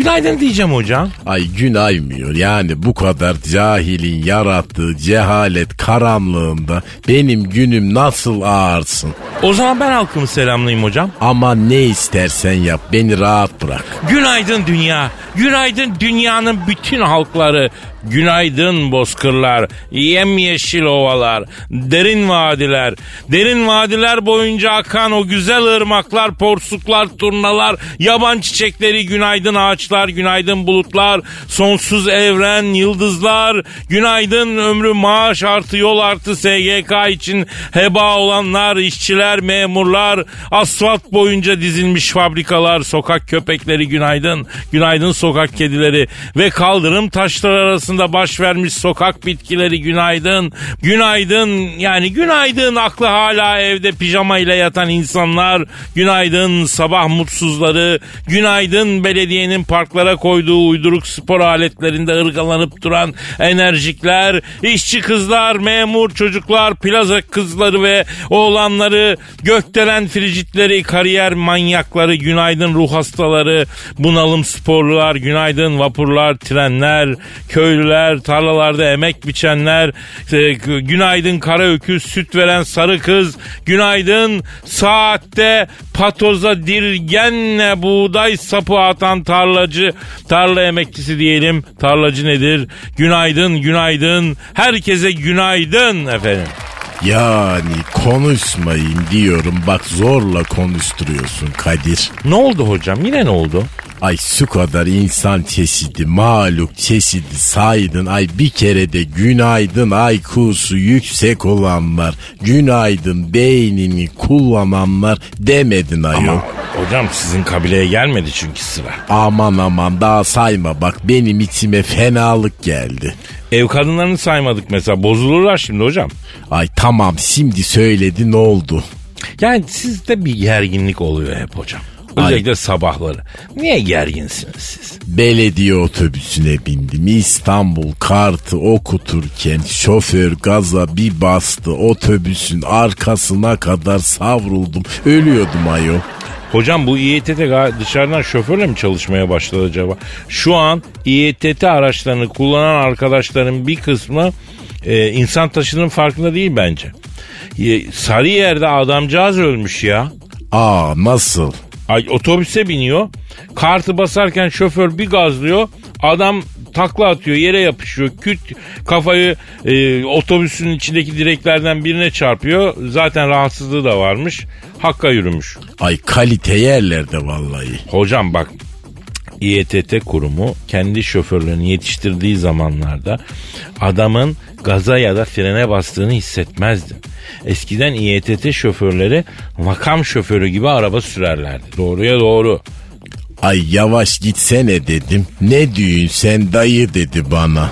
Günaydın diyeceğim hocam. Ay gün aymıyor yani bu kadar cahilin yarattığı cehalet karanlığında benim günüm nasıl ağırsın? O zaman ben halkımı selamlayayım hocam. Ama ne istersen yap beni rahat bırak. Günaydın dünya. Günaydın dünyanın bütün halkları. Günaydın bozkırlar, yemyeşil ovalar, derin vadiler, derin vadiler boyunca akan o güzel ırmaklar, porsuklar, turnalar, yaban çiçekleri, günaydın ağaçlar, günaydın bulutlar, sonsuz evren, yıldızlar, günaydın ömrü maaş artı yol artı SGK için heba olanlar, işçiler, memurlar, asfalt boyunca dizilmiş fabrikalar, sokak köpekleri günaydın, günaydın sokak kedileri ve kaldırım taşları arasında baş vermiş sokak bitkileri günaydın. Günaydın yani günaydın aklı hala evde pijama ile yatan insanlar. Günaydın sabah mutsuzları. Günaydın belediyenin parklara koyduğu uyduruk spor aletlerinde ırgalanıp duran enerjikler. işçi kızlar, memur çocuklar, plaza kızları ve oğlanları, gökdelen fricitleri, kariyer manyakları, günaydın ruh hastaları, bunalım sporlular, günaydın vapurlar, trenler, köylüler, tarlalarda emek biçenler, e, günaydın kara öküz, süt veren sarı kız, günaydın saatte patoza dirgenle buğday sapı atan tarlacı, tarla emekçisi diyelim, tarlacı nedir? Günaydın, günaydın, herkese günaydın efendim. Yani konuşmayın diyorum bak zorla konuşturuyorsun Kadir. Ne oldu hocam yine ne oldu? Ay şu kadar insan çeşidi, maluk çeşidi saydın. Ay bir kere de günaydın IQ'su yüksek olanlar, günaydın beynini kullananlar demedin ayol. Ama hocam sizin kabileye gelmedi çünkü sıra. Aman aman daha sayma bak benim içime fenalık geldi. Ev kadınlarını saymadık mesela bozulurlar şimdi hocam. Ay tamam şimdi söyledi ne oldu? Yani sizde bir gerginlik oluyor hep hocam. Özellikle sabahları. Niye gerginsiniz siz? Belediye otobüsüne bindim. İstanbul kartı okuturken şoför gaza bir bastı. Otobüsün arkasına kadar savruldum. Ölüyordum ayol. Hocam bu İETT dışarıdan şoförle mi çalışmaya başladı acaba? Şu an İETT araçlarını kullanan arkadaşların bir kısmı e, insan taşıdığının farkında değil bence. E, Sarıyer'de adamcağız ölmüş ya. Aa nasıl? Ay, otobüse biniyor. Kartı basarken şoför bir gazlıyor. Adam takla atıyor yere yapışıyor. Küt kafayı e, otobüsün içindeki direklerden birine çarpıyor. Zaten rahatsızlığı da varmış. Hakka yürümüş. Ay kalite yerlerde vallahi. Hocam bak İETT kurumu kendi şoförlerini yetiştirdiği zamanlarda adamın gaza ya da frene bastığını hissetmezdi. Eskiden İETT şoförleri makam şoförü gibi araba sürerlerdi. Doğruya doğru. Ay yavaş gitsene dedim. Ne düğün sen dayı dedi bana.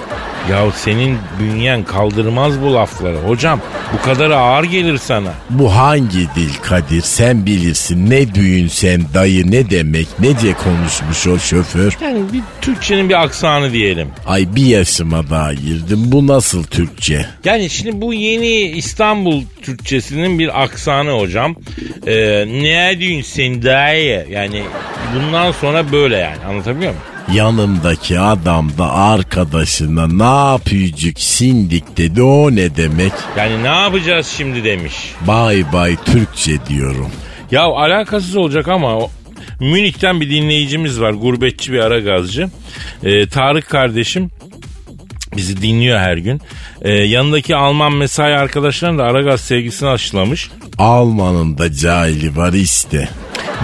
Ya senin bünyen kaldırmaz bu lafları. Hocam bu kadar ağır gelir sana. Bu hangi dil Kadir sen bilirsin. Ne düğün sen dayı ne demek ne diye konuşmuş o şoför. Yani bir Türkçenin bir aksanı diyelim. Ay bir yaşıma daha girdim. Bu nasıl Türkçe? Yani şimdi bu yeni İstanbul Türkçesinin bir aksanı hocam. Ee, ne diyorsun sen dayı? Yani bundan sonra böyle yani anlatabiliyor muyum? Yanımdaki adam da arkadaşına ne yapıyorduk sindik dedi o ne demek? Yani ne yapacağız şimdi demiş. Bay bay Türkçe diyorum. Ya alakasız olacak ama o, Münih'ten bir dinleyicimiz var. Gurbetçi bir ara gazcı. Ee, Tarık kardeşim bizi dinliyor her gün. Ee, yanındaki Alman mesai arkadaşlarına da Aragaz sevgisini aşılamış. Alman'ın da cahili var işte.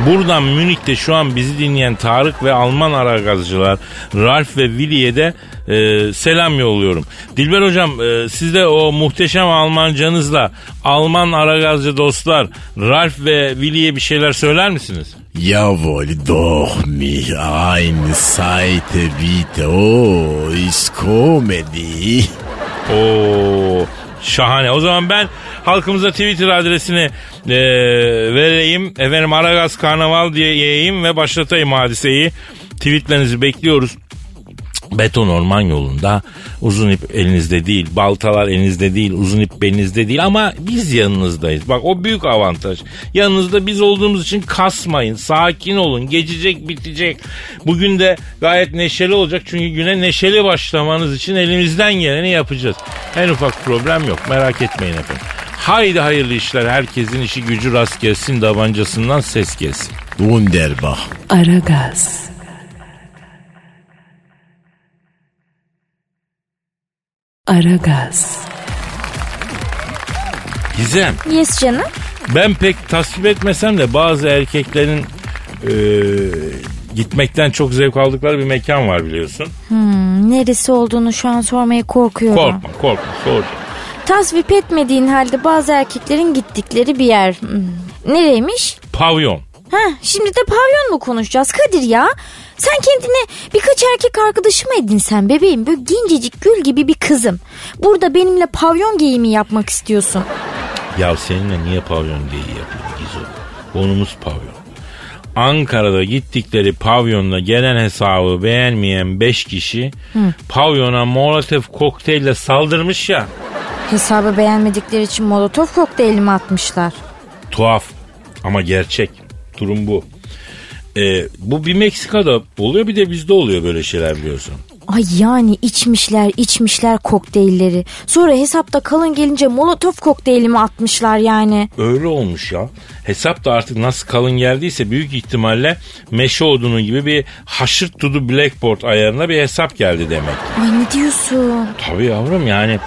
Buradan Münih'te şu an bizi dinleyen Tarık ve Alman aragazcılar Ralf ve Willy'e de e, selam yolluyorum. Dilber hocam e, siz de o muhteşem Almancanızla Alman aragazcı dostlar Ralf ve Willy'e bir şeyler söyler misiniz? Jawohl, doch mich eine Seite bitte. Oh, ist Comedy. Oo şahane. O zaman ben halkımıza Twitter adresini e, vereyim. Efendim Aragaz Karnaval diye yayayım ve başlatayım hadiseyi. Tweetlerinizi bekliyoruz. Beton orman yolunda uzun ip elinizde değil, baltalar elinizde değil, uzun ip belinizde değil ama biz yanınızdayız. Bak o büyük avantaj. Yanınızda biz olduğumuz için kasmayın, sakin olun, geçecek bitecek. Bugün de gayet neşeli olacak çünkü güne neşeli başlamanız için elimizden geleni yapacağız. En ufak problem yok merak etmeyin efendim. Haydi hayırlı işler herkesin işi gücü rast gelsin davancasından ses gelsin. Wunderbar. Aragaz. Aragaz. Gizem Yes canım. Ben pek tasvip etmesem de bazı erkeklerin e, gitmekten çok zevk aldıkları bir mekan var biliyorsun. Hmm, neresi olduğunu şu an sormaya korkuyorum. Korkma korkma soracağım. Tasvip etmediğin halde bazı erkeklerin gittikleri bir yer. Hmm, Nereymiş? Pavyon. Heh, şimdi de pavyon mu konuşacağız Kadir ya? Sen kendine birkaç erkek arkadaşı mı edinsen bebeğim? Böyle gencecik gül gibi bir kızım. Burada benimle pavyon giyimi yapmak istiyorsun. Ya seninle niye pavyon diye yapayım Gizo? Konumuz pavyon. Ankara'da gittikleri pavyonda gelen hesabı beğenmeyen 5 kişi pavyona Molotov kokteylle saldırmış ya. Hesabı beğenmedikleri için molotof kokteyli mi atmışlar? Tuhaf ama gerçek. Durum bu. Ee, bu bir Meksika'da oluyor bir de bizde oluyor böyle şeyler biliyorsun. Ay yani içmişler içmişler kokteylleri. Sonra hesapta kalın gelince molotof kokteyli mi atmışlar yani? Öyle olmuş ya. Hesap da artık nasıl kalın geldiyse büyük ihtimalle meşe odunu gibi bir haşırt tudu blackboard ayarına bir hesap geldi demek. Ay ne diyorsun? Tabii yavrum yani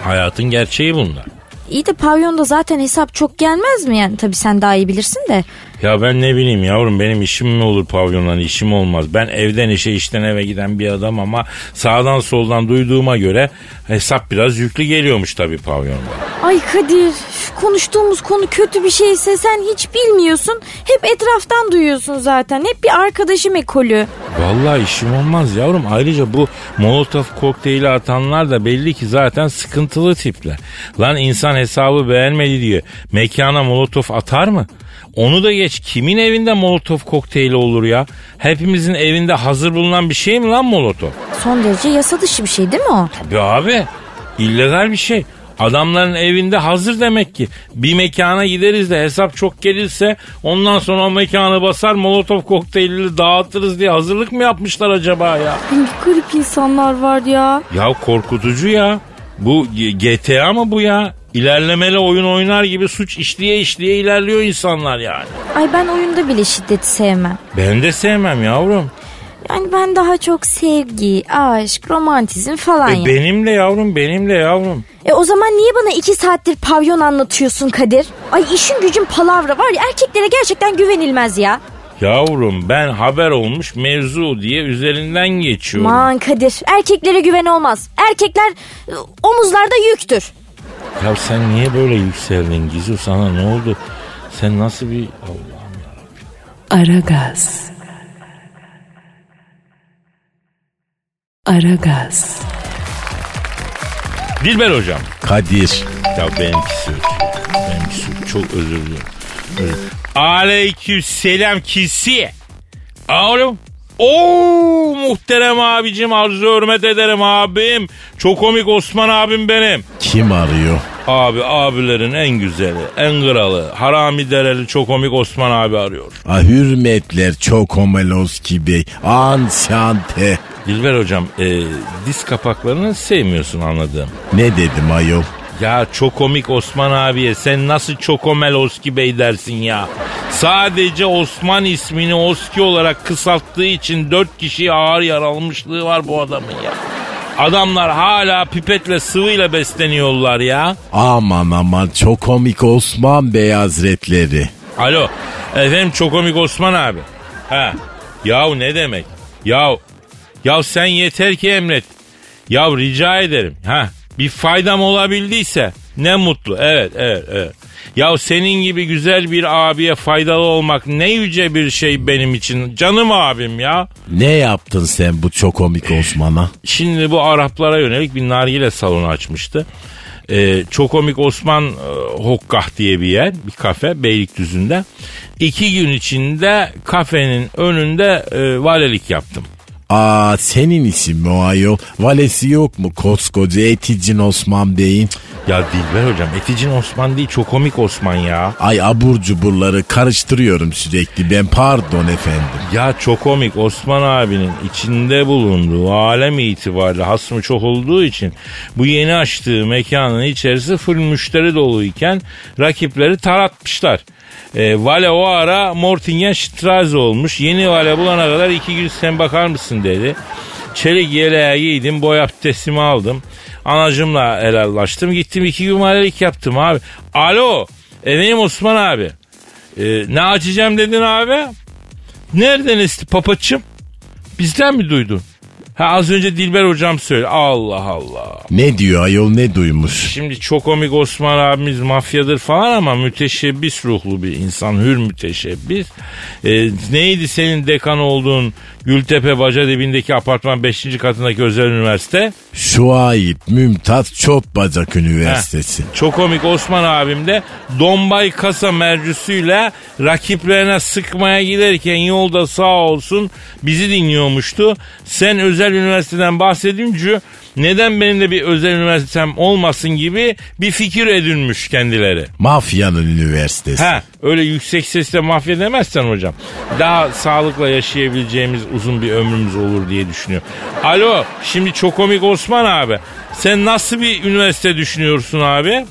hayatın gerçeği bunlar. İyi de pavyonda zaten hesap çok gelmez mi yani? Tabii sen daha iyi bilirsin de. Ya ben ne bileyim yavrum benim işim mi olur pavyondan işim olmaz. Ben evden işe işten eve giden bir adam ama sağdan soldan duyduğuma göre hesap biraz yüklü geliyormuş tabii pavyonda. Ay Kadir konuştuğumuz konu kötü bir şeyse sen hiç bilmiyorsun. Hep etraftan duyuyorsun zaten. Hep bir arkadaşım ekolü. Vallahi işim olmaz yavrum. Ayrıca bu Molotov kokteyli atanlar da belli ki zaten sıkıntılı tipler. Lan insan hesabı beğenmedi diye mekana Molotov atar mı? Onu da geç kimin evinde Molotov kokteyli olur ya? Hepimizin evinde hazır bulunan bir şey mi lan Molotov? Son derece yasa dışı bir şey değil mi o? Tabii abi illegal bir şey. Adamların evinde hazır demek ki. Bir mekana gideriz de hesap çok gelirse ondan sonra o mekanı basar molotov kokteylleri dağıtırız diye hazırlık mı yapmışlar acaba ya? Ne garip insanlar var ya. Ya korkutucu ya. Bu GTA mı bu ya? İlerlemeli oyun oynar gibi suç işliye işliye ilerliyor insanlar yani. Ay ben oyunda bile şiddeti sevmem. Ben de sevmem yavrum. Yani ben daha çok sevgi, aşk, romantizm falan E, ya. benimle yavrum benimle yavrum. E o zaman niye bana iki saattir pavyon anlatıyorsun Kadir? Ay işin gücün palavra var ya erkeklere gerçekten güvenilmez ya. Yavrum ben haber olmuş mevzu diye üzerinden geçiyorum. Aman Kadir erkeklere güven olmaz. Erkekler e, omuzlarda yüktür. Ya sen niye böyle yükseldin Gizu sana ne oldu? Sen nasıl bir Allah Aragaz. Aragaz. Dilber hocam. Kadir. Ya benimkisi ötüyor. Benimkisi. Çok özür dilerim. Aleyküm selam kisi. Oğlum. Oo muhterem abicim arzu hürmet ederim abim. Çok komik Osman abim benim. Kim arıyor? Abi abilerin en güzeli, en kralı, harami dereli çok komik Osman abi arıyor. Ah, hürmetler çok Omeloski Bey. Ansante. Dilber hocam e, diz kapaklarını sevmiyorsun anladığım. Ne dedim ayol? Ya çok komik Osman abiye sen nasıl Çokomel Oski Bey dersin ya? Sadece Osman ismini Oski olarak kısalttığı için dört kişi ağır yaralmışlığı var bu adamın ya. Adamlar hala pipetle sıvıyla besleniyorlar ya. Aman aman çok komik Osman Bey Hazretleri. Alo efendim çok komik Osman abi. Ha. Yahu ne demek? Yahu, yahu sen yeter ki emret. Yahu rica ederim. Ha. Bir faydam olabildiyse ne mutlu. Evet evet evet. Ya senin gibi güzel bir abiye faydalı olmak ne yüce bir şey benim için. Canım abim ya. Ne yaptın sen bu çok komik Osman'a? Şimdi bu Araplara yönelik bir nargile salonu açmıştı. Ee, çok komik Osman e, Hokkah diye bir yer, bir kafe Beylikdüzü'nde. İki gün içinde kafenin önünde e, valelik yaptım. Aa senin isim mi o ayol? Valesi yok mu koskoca Eticin Osman Bey'in? Ya Dilber hocam Eticin Osman değil çok komik Osman ya. Ay abur cuburları karıştırıyorum sürekli ben pardon efendim. Ya çok komik Osman abinin içinde bulunduğu alem itibariyle hasmı çok olduğu için bu yeni açtığı mekanın içerisi full müşteri doluyken rakipleri taratmışlar. E, vale o ara Mortingen Strasse olmuş. Yeni vale bulana kadar iki gün sen bakar mısın dedi. Çelik yeleğe giydim boy abdestimi aldım. Anacımla helallaştım. Gittim iki gün valelik yaptım abi. Alo efendim Osman abi. E, ne açacağım dedin abi? Nereden esti papaçım? Bizden mi duydun? Ha az önce Dilber hocam söyle. Allah Allah. Ne diyor ayol ne duymuş? Şimdi çok komik Osman abimiz mafyadır falan ama müteşebbis ruhlu bir insan. Hür müteşebbis. Ee, neydi senin dekan olduğun Gültepe Baca dibindeki apartman 5. katındaki özel üniversite? Şuayip Mümtaz Çotbacak Üniversitesi. Heh, çok komik Osman abim de Dombay kasa mercüsüyle rakiplerine sıkmaya giderken yolda sağ olsun bizi dinliyormuştu. Sen özel üniversiteden bahsedince neden benim de bir özel üniversitem olmasın gibi bir fikir edinmiş kendileri. Mafyanın üniversitesi. Ha öyle yüksek sesle mafya demezsen hocam. Daha sağlıkla yaşayabileceğimiz uzun bir ömrümüz olur diye düşünüyor. Alo şimdi çok komik Osman abi. Sen nasıl bir üniversite düşünüyorsun abi?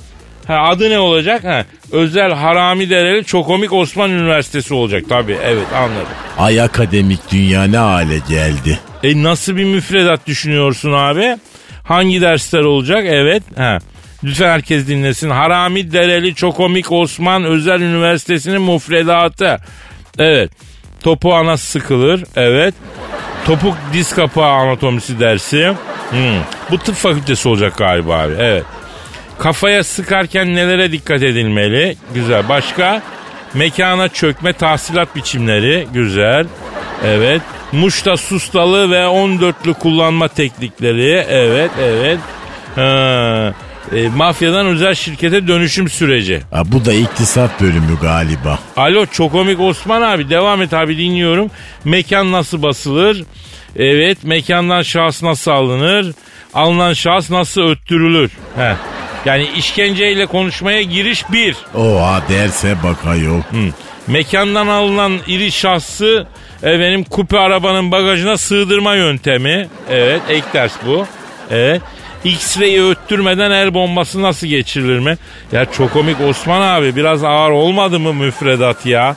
Ha, adı ne olacak? Ha, özel Harami Dereli Çokomik Osman Üniversitesi olacak tabii. Evet anladım. Ay akademik dünya ne hale geldi? E nasıl bir müfredat düşünüyorsun abi? Hangi dersler olacak? Evet. Ha. Lütfen herkes dinlesin. Harami Dereli Çokomik Osman Özel Üniversitesi'nin müfredatı. Evet. Topu ana sıkılır. Evet. Topuk diz kapağı anatomisi dersi. Hmm. Bu tıp fakültesi olacak galiba abi. Evet. Kafaya sıkarken nelere dikkat edilmeli? Güzel. Başka? Mekana çökme tahsilat biçimleri. Güzel. Evet. Muşta sustalı ve 14'lü kullanma teknikleri. Evet, evet. Ha. E, mafyadan özel şirkete dönüşüm süreci. Ha, bu da iktisat bölümü galiba. Alo Çokomik Osman abi devam et abi dinliyorum. Mekan nasıl basılır? Evet mekandan şahıs nasıl alınır? Alınan şahıs nasıl öttürülür? Heh. Yani işkenceyle konuşmaya giriş bir. Oha derse bak ayol. Hı. Mekandan alınan iri şahsı efendim kupe arabanın bagajına sığdırma yöntemi. Evet ek ders bu. Evet. X-ray'i öttürmeden el bombası nasıl geçirilir mi? Ya çok komik Osman abi biraz ağır olmadı mı müfredat ya?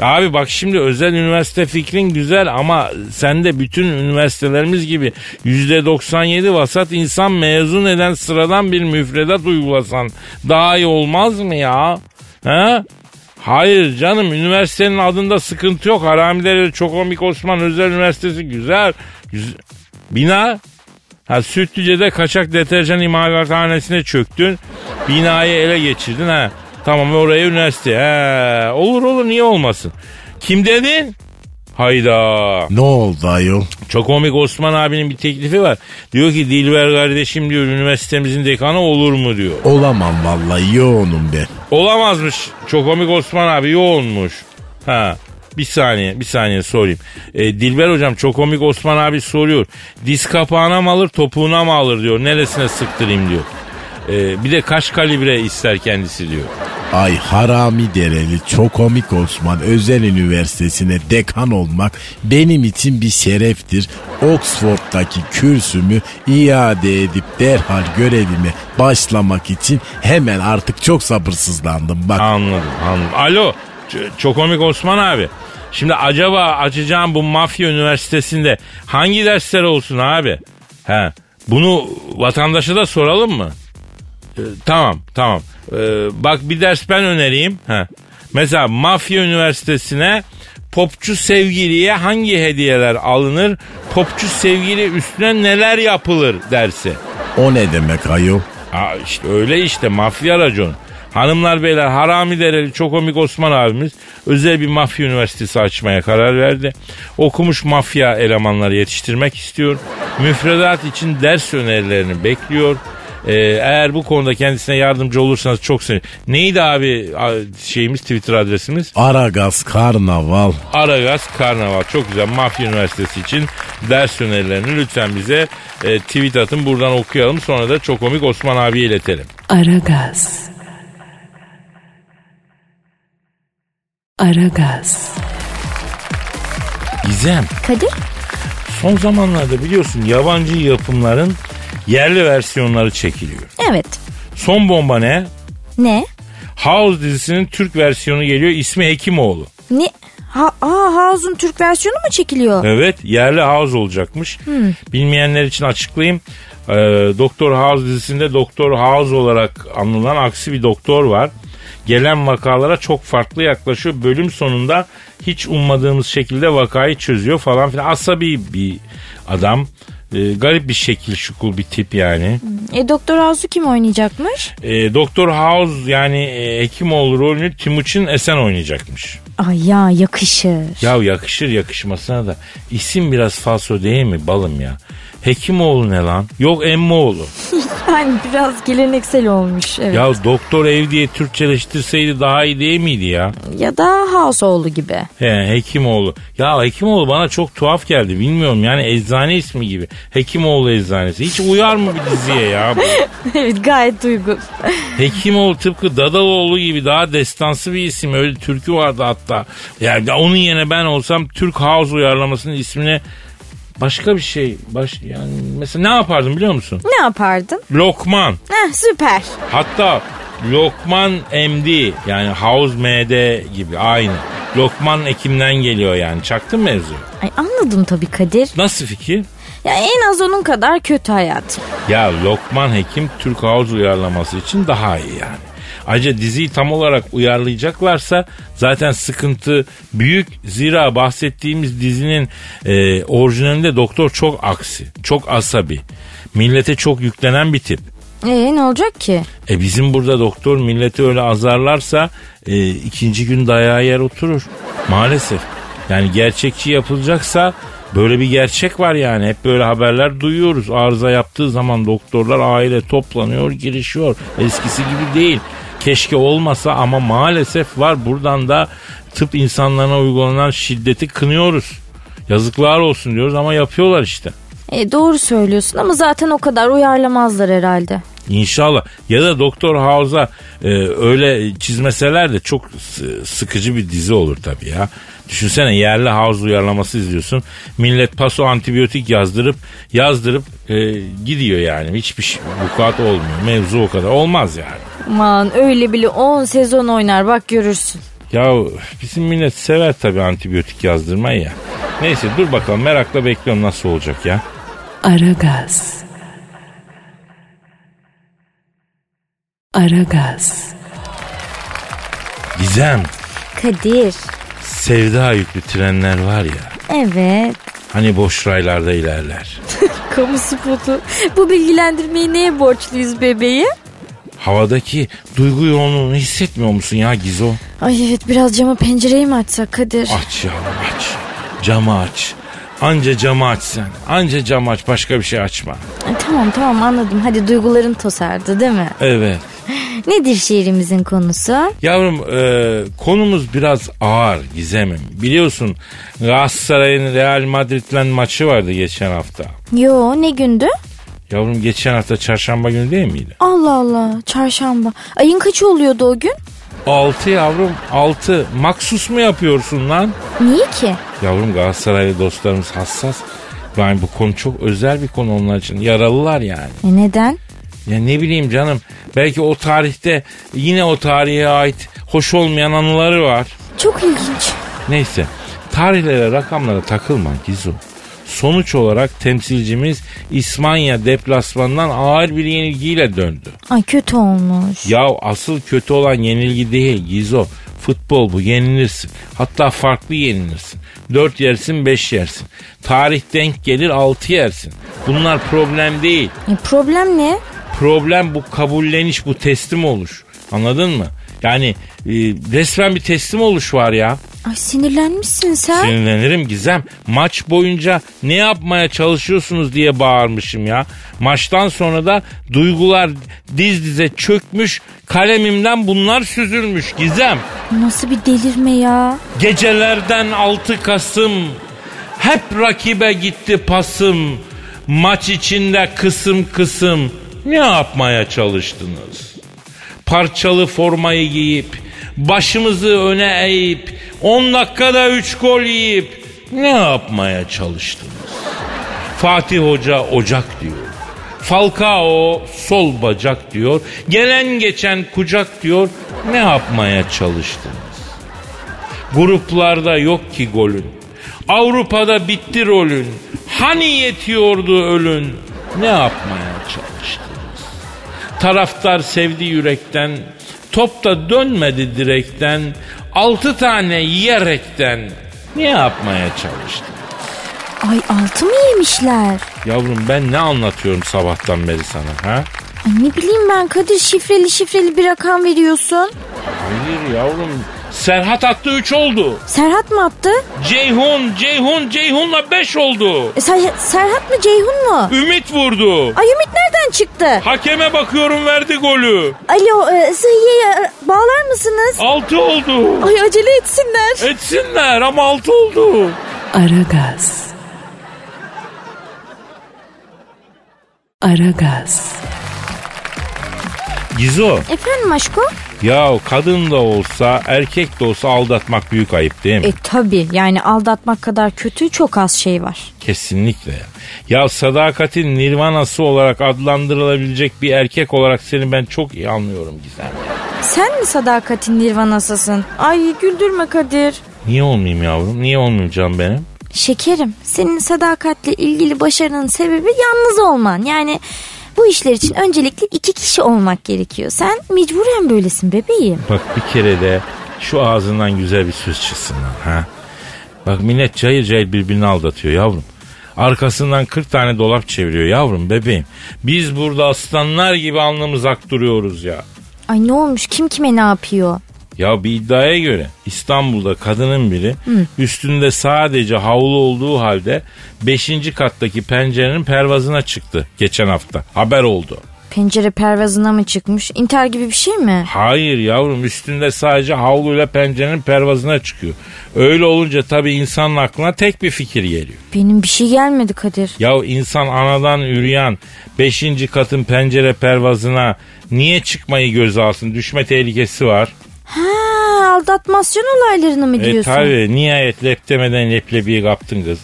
Abi bak şimdi özel üniversite fikrin güzel ama sen de bütün üniversitelerimiz gibi %97 vasat insan mezun eden sıradan bir müfredat uygulasan daha iyi olmaz mı ya? He? Hayır canım üniversitenin adında sıkıntı yok. Haramileri çok komik Osman Özel Üniversitesi güzel. güzel. Bina Ha Sütlüce'de kaçak deterjan imalathanesine çöktün. Binayı ele geçirdin ha. Tamam oraya üniversite. He, olur olur niye olmasın. Kim dedin? Hayda. Ne oldu ayol? Çok komik Osman abinin bir teklifi var. Diyor ki Dilber kardeşim diyor üniversitemizin dekanı olur mu diyor. Olamam vallahi yoğunum ben. Olamazmış. Çok komik Osman abi yoğunmuş. Ha. Bir saniye bir saniye sorayım. E, Dilber hocam çok komik Osman abi soruyor. Diz kapağına mı alır topuğuna mı alır diyor. Neresine sıktırayım diyor. E, bir de kaç kalibre ister kendisi diyor. Ay harami dereli çok komik Osman Özel Üniversitesi'ne dekan olmak benim için bir şereftir. Oxford'daki kürsümü iade edip derhal görevime başlamak için hemen artık çok sabırsızlandım. Bak Anladım anladım. Alo Ç- çok komik Osman abi. Şimdi acaba açacağım bu mafya üniversitesinde hangi dersler olsun abi? He, bunu vatandaşa da soralım mı? Ee, tamam tamam. Ee, bak bir ders ben önereyim. He. Mesela mafya üniversitesine popçu sevgiliye hangi hediyeler alınır? Popçu sevgili üstüne neler yapılır dersi. o ne demek ayol? Ha işte öyle işte mafya racon. Hanımlar beyler harami dereli çok komik Osman abimiz özel bir mafya üniversitesi açmaya karar verdi. Okumuş mafya elemanları yetiştirmek istiyor. Müfredat için ders önerilerini bekliyor. Ee, eğer bu konuda kendisine yardımcı olursanız çok sevinirim. Neydi abi şeyimiz Twitter adresimiz? Aragaz Karnaval Aragaz Karnaval. Çok güzel. Mafya Üniversitesi için ders önerilerini lütfen bize e, tweet atın. Buradan okuyalım. Sonra da çok komik Osman abiye iletelim. Aragaz. Aragaz. Gizem. Kadir? Son zamanlarda biliyorsun yabancı yapımların yerli versiyonları çekiliyor. Evet. Son bomba ne? Ne? House dizisinin Türk versiyonu geliyor. İsmi Hekimoğlu. Ne? Ha, aa, Havuz'un Türk versiyonu mu çekiliyor? Evet yerli House olacakmış. Bilmeyenler için açıklayayım. Ee, Doktor House dizisinde Doktor House olarak anılan aksi bir doktor var. Gelen vakalara çok farklı yaklaşıyor. Bölüm sonunda hiç ummadığımız şekilde vakayı çözüyor falan filan. Asabi bir adam. Ee, garip bir şekil şukul bir tip yani. E, Doktor Havuz'u kim oynayacakmış? Ee, Doktor House yani e, Hekimoğlu rolünü Timuçin Esen oynayacakmış. Ay ya yakışır. Ya yakışır yakışmasına da isim biraz falso değil mi balım ya? Hekimoğlu ne lan? Yok Emmoğlu. Yani biraz geleneksel olmuş. Evet. Ya, Ya doktor ev diye Türkçeleştirseydi daha iyi değil miydi ya? da Houseoğlu gibi. He Hekimoğlu. Ya Hekimoğlu bana çok tuhaf geldi. Bilmiyorum yani eczane ismi gibi. Hekimoğlu eczanesi. Hiç uyar mı bir diziye ya bu? evet gayet duygu. Hekimoğlu tıpkı Dadaloğlu gibi daha destansı bir isim. Öyle türkü vardı hatta. Yani onun yerine ben olsam Türk House uyarlamasının ismine başka bir şey. Baş, yani mesela ne yapardım biliyor musun? Ne yapardın? Lokman. Heh, süper. Hatta Lokman MD yani House MD gibi aynı. Lokman Ekim'den geliyor yani. Çaktın mevzu. Ay anladım tabii Kadir. Nasıl fikir? Ya en az onun kadar kötü hayatım. Ya Lokman Hekim Türk House uyarlaması için daha iyi yani. Ayrıca diziyi tam olarak uyarlayacaklarsa zaten sıkıntı büyük. Zira bahsettiğimiz dizinin e, orijinalinde doktor çok aksi, çok asabi. Millete çok yüklenen bir tip. Ee ne olacak ki? E bizim burada doktor milleti öyle azarlarsa e, ikinci gün dayağı yer oturur. Maalesef. Yani gerçekçi yapılacaksa böyle bir gerçek var yani. Hep böyle haberler duyuyoruz. Arıza yaptığı zaman doktorlar aile toplanıyor, girişiyor. Eskisi gibi değil. Keşke olmasa ama maalesef var. Buradan da tıp insanlarına uygulanan şiddeti kınıyoruz. Yazıklar olsun diyoruz ama yapıyorlar işte. E, doğru söylüyorsun ama zaten o kadar uyarlamazlar herhalde. İnşallah. Ya da Doktor House'a e, öyle çizmeseler de çok sıkıcı bir dizi olur tabii ya. Düşünsene yerli House uyarlaması izliyorsun. Millet paso antibiyotik yazdırıp yazdırıp e, gidiyor yani. Hiçbir şey, vukuat olmuyor. Mevzu o kadar. Olmaz yani. Aman öyle bile 10 sezon oynar bak görürsün. Ya bizim millet sever tabii antibiyotik yazdırmayı ya. Neyse dur bakalım merakla bekliyorum nasıl olacak ya. Aragaz. Aragaz. Gizem, Kadir. sevda yüklü trenler var ya. Evet. Hani boş raylarda ilerler. Kamu spotu. Bu bilgilendirmeyi neye borçluyuz bebeğim? Havadaki duygu yoğunluğunu hissetmiyor musun ya Gizo? Ay evet biraz camı pencereyi mi açsak Kadir? Aç yavrum aç. Camı aç. Anca camı aç sen. Anca camı aç başka bir şey açma. Ay, tamam tamam anladım. Hadi duyguların tosardı değil mi? Evet. Nedir şiirimizin konusu? Yavrum e, konumuz biraz ağır Gizem'im. Biliyorsun Galatasaray'ın Real Madrid'le maçı vardı geçen hafta. Yo ne gündü? Yavrum geçen hafta çarşamba günü değil miydi? Allah Allah çarşamba. Ayın kaçı oluyordu o gün? Altı yavrum altı. Maksus mu yapıyorsun lan? Niye ki? Yavrum Galatasaraylı dostlarımız hassas. Yani bu konu çok özel bir konu onlar için. Yaralılar yani. E neden? Ya ne bileyim canım. Belki o tarihte yine o tarihe ait hoş olmayan anıları var. Çok ilginç. Neyse. Tarihlere, rakamlara takılma Gizu. Sonuç olarak temsilcimiz İspanya deplasmandan ağır bir yenilgiyle döndü. Ay kötü olmuş. Ya asıl kötü olan yenilgi değil Gizo. Futbol bu yenilirsin. Hatta farklı yenilirsin. 4 yersin 5 yersin. Tarih denk gelir 6 yersin. Bunlar problem değil. E problem ne? Problem bu kabulleniş bu teslim oluş. Anladın mı? Yani e, resmen bir teslim oluş var ya. Ay sinirlenmişsin sen. Sinirlenirim Gizem. Maç boyunca ne yapmaya çalışıyorsunuz diye bağırmışım ya. Maçtan sonra da duygular diz dize çökmüş. Kalemimden bunlar süzülmüş Gizem. Nasıl bir delirme ya? Gecelerden 6 Kasım hep rakibe gitti pasım. Maç içinde kısım kısım ne yapmaya çalıştınız? Parçalı formayı giyip başımızı öne eğip 10 dakikada 3 gol yiyip ne yapmaya çalıştınız? Fatih Hoca ocak diyor. Falcao sol bacak diyor. Gelen geçen kucak diyor. Ne yapmaya çalıştınız? Gruplarda yok ki golün. Avrupa'da bitti rolün. Hani yetiyordu ölün? Ne yapmaya çalıştınız? Taraftar sevdi yürekten. Top da dönmedi direkten. Altı tane yiyerekten. Ne yapmaya çalıştın? Ay altı mı yemişler? Yavrum ben ne anlatıyorum sabahtan beri sana ha? Ay ne bileyim ben Kadir şifreli şifreli bir rakam veriyorsun. Hayır yavrum. Serhat attı 3 oldu. Serhat mı attı? Ceyhun, Ceyhun, Ceyhun'la 5 oldu. E, Ser- Serhat mı Ceyhun mu? Ümit vurdu. Ay Ümit nereden çıktı? Hakeme bakıyorum verdi golü. Alo e, Sıhhiye'ye e, bağlar mısınız? 6 oldu. Ay acele etsinler. Etsinler ama 6 oldu. Aragaz. Aragaz. Gizo Efendim aşko? Ya kadın da olsa erkek de olsa aldatmak büyük ayıp değil mi? E tabi yani aldatmak kadar kötü çok az şey var. Kesinlikle ya. Ya sadakatin nirvanası olarak adlandırılabilecek bir erkek olarak seni ben çok iyi anlıyorum Gizem. Sen mi sadakatin nirvanasısın? Ay güldürme Kadir. Niye olmayayım yavrum? Niye olmayayım canım benim? Şekerim senin sadakatle ilgili başarının sebebi yalnız olman. Yani bu işler için öncelikle iki kişi olmak gerekiyor. Sen mecburen böylesin bebeğim. Bak bir kere de şu ağzından güzel bir söz çıksın lan ha. Bak millet cayır cayır birbirini aldatıyor yavrum. Arkasından 40 tane dolap çeviriyor yavrum bebeğim. Biz burada aslanlar gibi alnımız ak duruyoruz ya. Ay ne olmuş kim kime ne yapıyor? Ya bir iddiaya göre İstanbul'da kadının biri üstünde sadece havlu olduğu halde 5. kattaki pencerenin pervazına çıktı geçen hafta. Haber oldu. Pencere pervazına mı çıkmış? İntihar gibi bir şey mi? Hayır yavrum üstünde sadece havluyla pencerenin pervazına çıkıyor. Öyle olunca tabii insanın aklına tek bir fikir geliyor. Benim bir şey gelmedi Kadir. Ya insan anadan üreyen 5. katın pencere pervazına niye çıkmayı göze alsın? Düşme tehlikesi var. Ha aldatmasyon olaylarını mı E diyorsun? tabi nihayet lep demeden leblebiyi kaptın kız.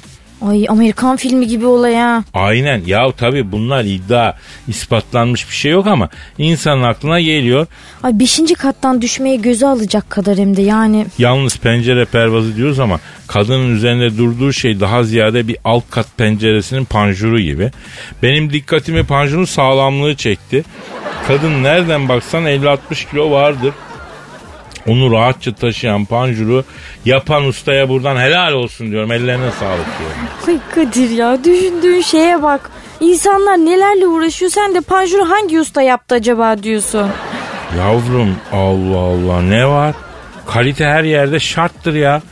Ay Amerikan filmi gibi olay ha. Aynen ya tabi bunlar iddia ispatlanmış bir şey yok ama insanın aklına geliyor. Ay beşinci kattan düşmeyi göze alacak kadar hem de yani. Yalnız pencere pervazı diyoruz ama kadının üzerinde durduğu şey daha ziyade bir alt kat penceresinin panjuru gibi. Benim dikkatimi panjurun sağlamlığı çekti. Kadın nereden baksan 50-60 kilo vardır. Onu rahatça taşıyan panjuru yapan ustaya buradan helal olsun diyorum. Ellerine sağlık diyorum. Ay Kadir ya düşündüğün şeye bak. İnsanlar nelerle uğraşıyor sen de panjuru hangi usta yaptı acaba diyorsun. Yavrum Allah Allah ne var? Kalite her yerde şarttır ya.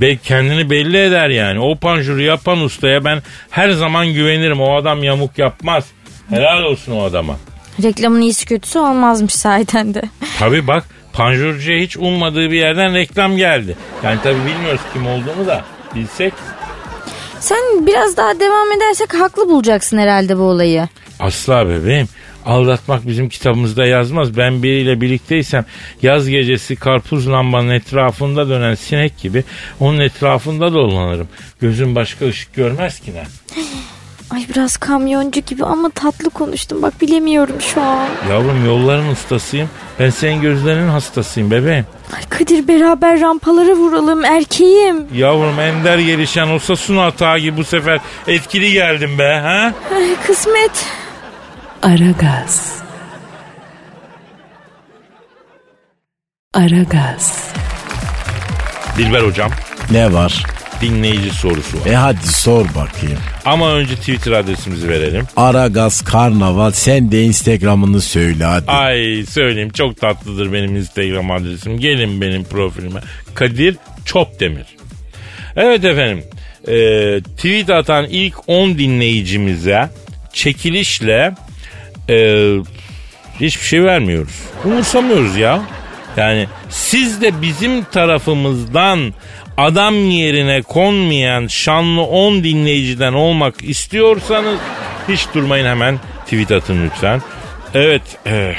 Be kendini belli eder yani. O panjuru yapan ustaya ben her zaman güvenirim. O adam yamuk yapmaz. Helal olsun o adama. Reklamın iyisi kötüsü olmazmış sahiden de. Tabi bak panjurcuya hiç ummadığı bir yerden reklam geldi. Yani tabi bilmiyoruz kim olduğunu da bilsek. Sen biraz daha devam edersek haklı bulacaksın herhalde bu olayı. Asla bebeğim. Aldatmak bizim kitabımızda yazmaz. Ben biriyle birlikteysem yaz gecesi karpuz lambanın etrafında dönen sinek gibi onun etrafında dolanırım. Gözüm başka ışık görmez ki ne? Ay biraz kamyoncu gibi ama tatlı konuştum. Bak bilemiyorum şu an. Yavrum yolların ustasıyım. Ben senin gözlerinin hastasıyım bebeğim. Ay Kadir beraber rampalara vuralım erkeğim. Yavrum ender gelişen olsa sunu hata gibi bu sefer etkili geldim be ha? Ay kısmet. Aragaz. Aragaz. Dilber hocam Ne var? Dinleyici sorusu var. E hadi sor bakayım. Ama önce Twitter adresimizi verelim. Aragaz Karnaval sen de Instagram'ını söyle hadi. Ay söyleyeyim çok tatlıdır benim Instagram adresim. Gelin benim profilime. Kadir Çopdemir. Evet efendim. e, tweet atan ilk 10 dinleyicimize çekilişle e, hiçbir şey vermiyoruz. Umursamıyoruz ya. Yani siz de bizim tarafımızdan adam yerine konmayan şanlı 10 dinleyiciden olmak istiyorsanız hiç durmayın hemen tweet atın lütfen. Evet. e,